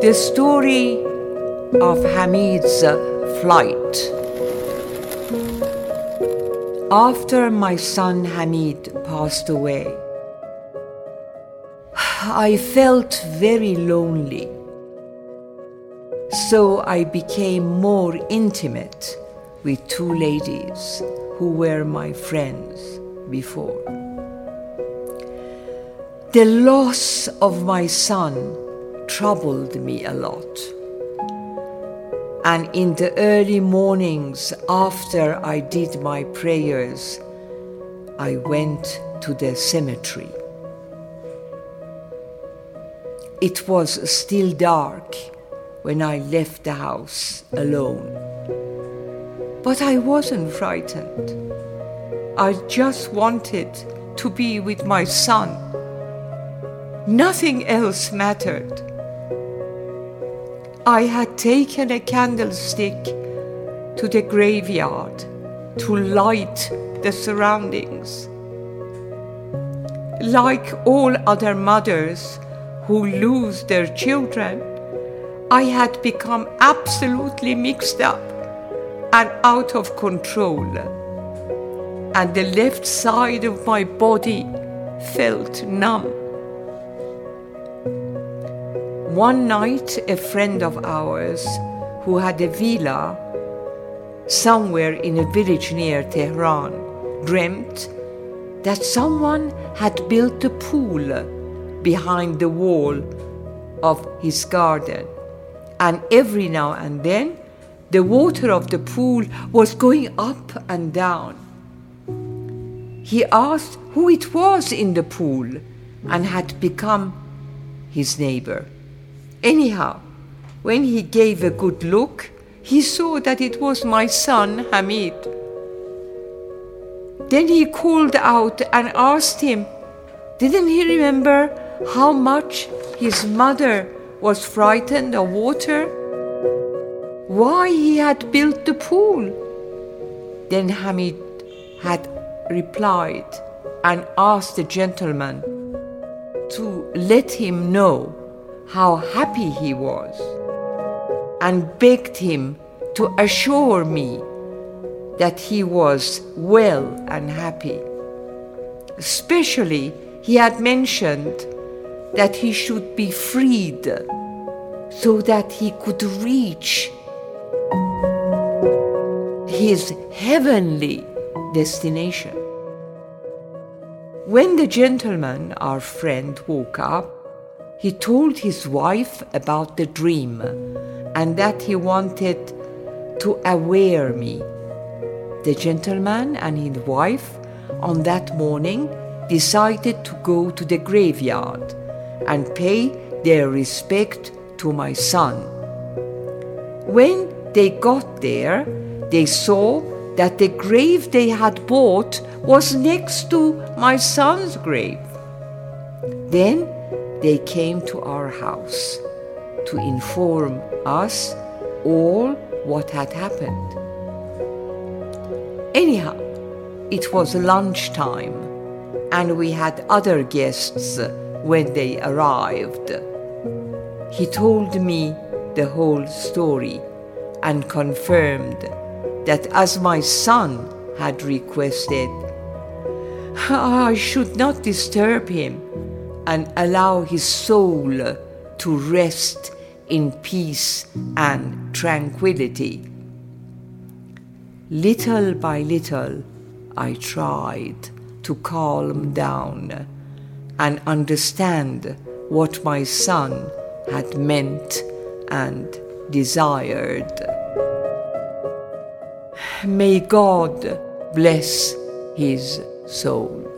The story of Hamid's flight. After my son Hamid passed away, I felt very lonely. So I became more intimate with two ladies who were my friends before. The loss of my son troubled me a lot. And in the early mornings after I did my prayers, I went to the cemetery. It was still dark when I left the house alone. But I wasn't frightened. I just wanted to be with my son. Nothing else mattered. I had taken a candlestick to the graveyard to light the surroundings. Like all other mothers who lose their children, I had become absolutely mixed up and out of control. And the left side of my body felt numb. One night, a friend of ours who had a villa somewhere in a village near Tehran dreamt that someone had built a pool behind the wall of his garden. And every now and then, the water of the pool was going up and down. He asked who it was in the pool and had become his neighbor. Anyhow, when he gave a good look, he saw that it was my son Hamid. Then he called out and asked him, didn't he remember how much his mother was frightened of water? Why he had built the pool? Then Hamid had replied and asked the gentleman to let him know how happy he was and begged him to assure me that he was well and happy. Especially, he had mentioned that he should be freed so that he could reach his heavenly destination. When the gentleman, our friend, woke up, he told his wife about the dream and that he wanted to aware me. The gentleman and his wife on that morning decided to go to the graveyard and pay their respect to my son. When they got there, they saw that the grave they had bought was next to my son's grave. Then they came to our house to inform us all what had happened. Anyhow, it was lunchtime and we had other guests when they arrived. He told me the whole story and confirmed that as my son had requested, I should not disturb him and allow his soul to rest in peace and tranquility. Little by little, I tried to calm down and understand what my son had meant and desired. May God bless his soul.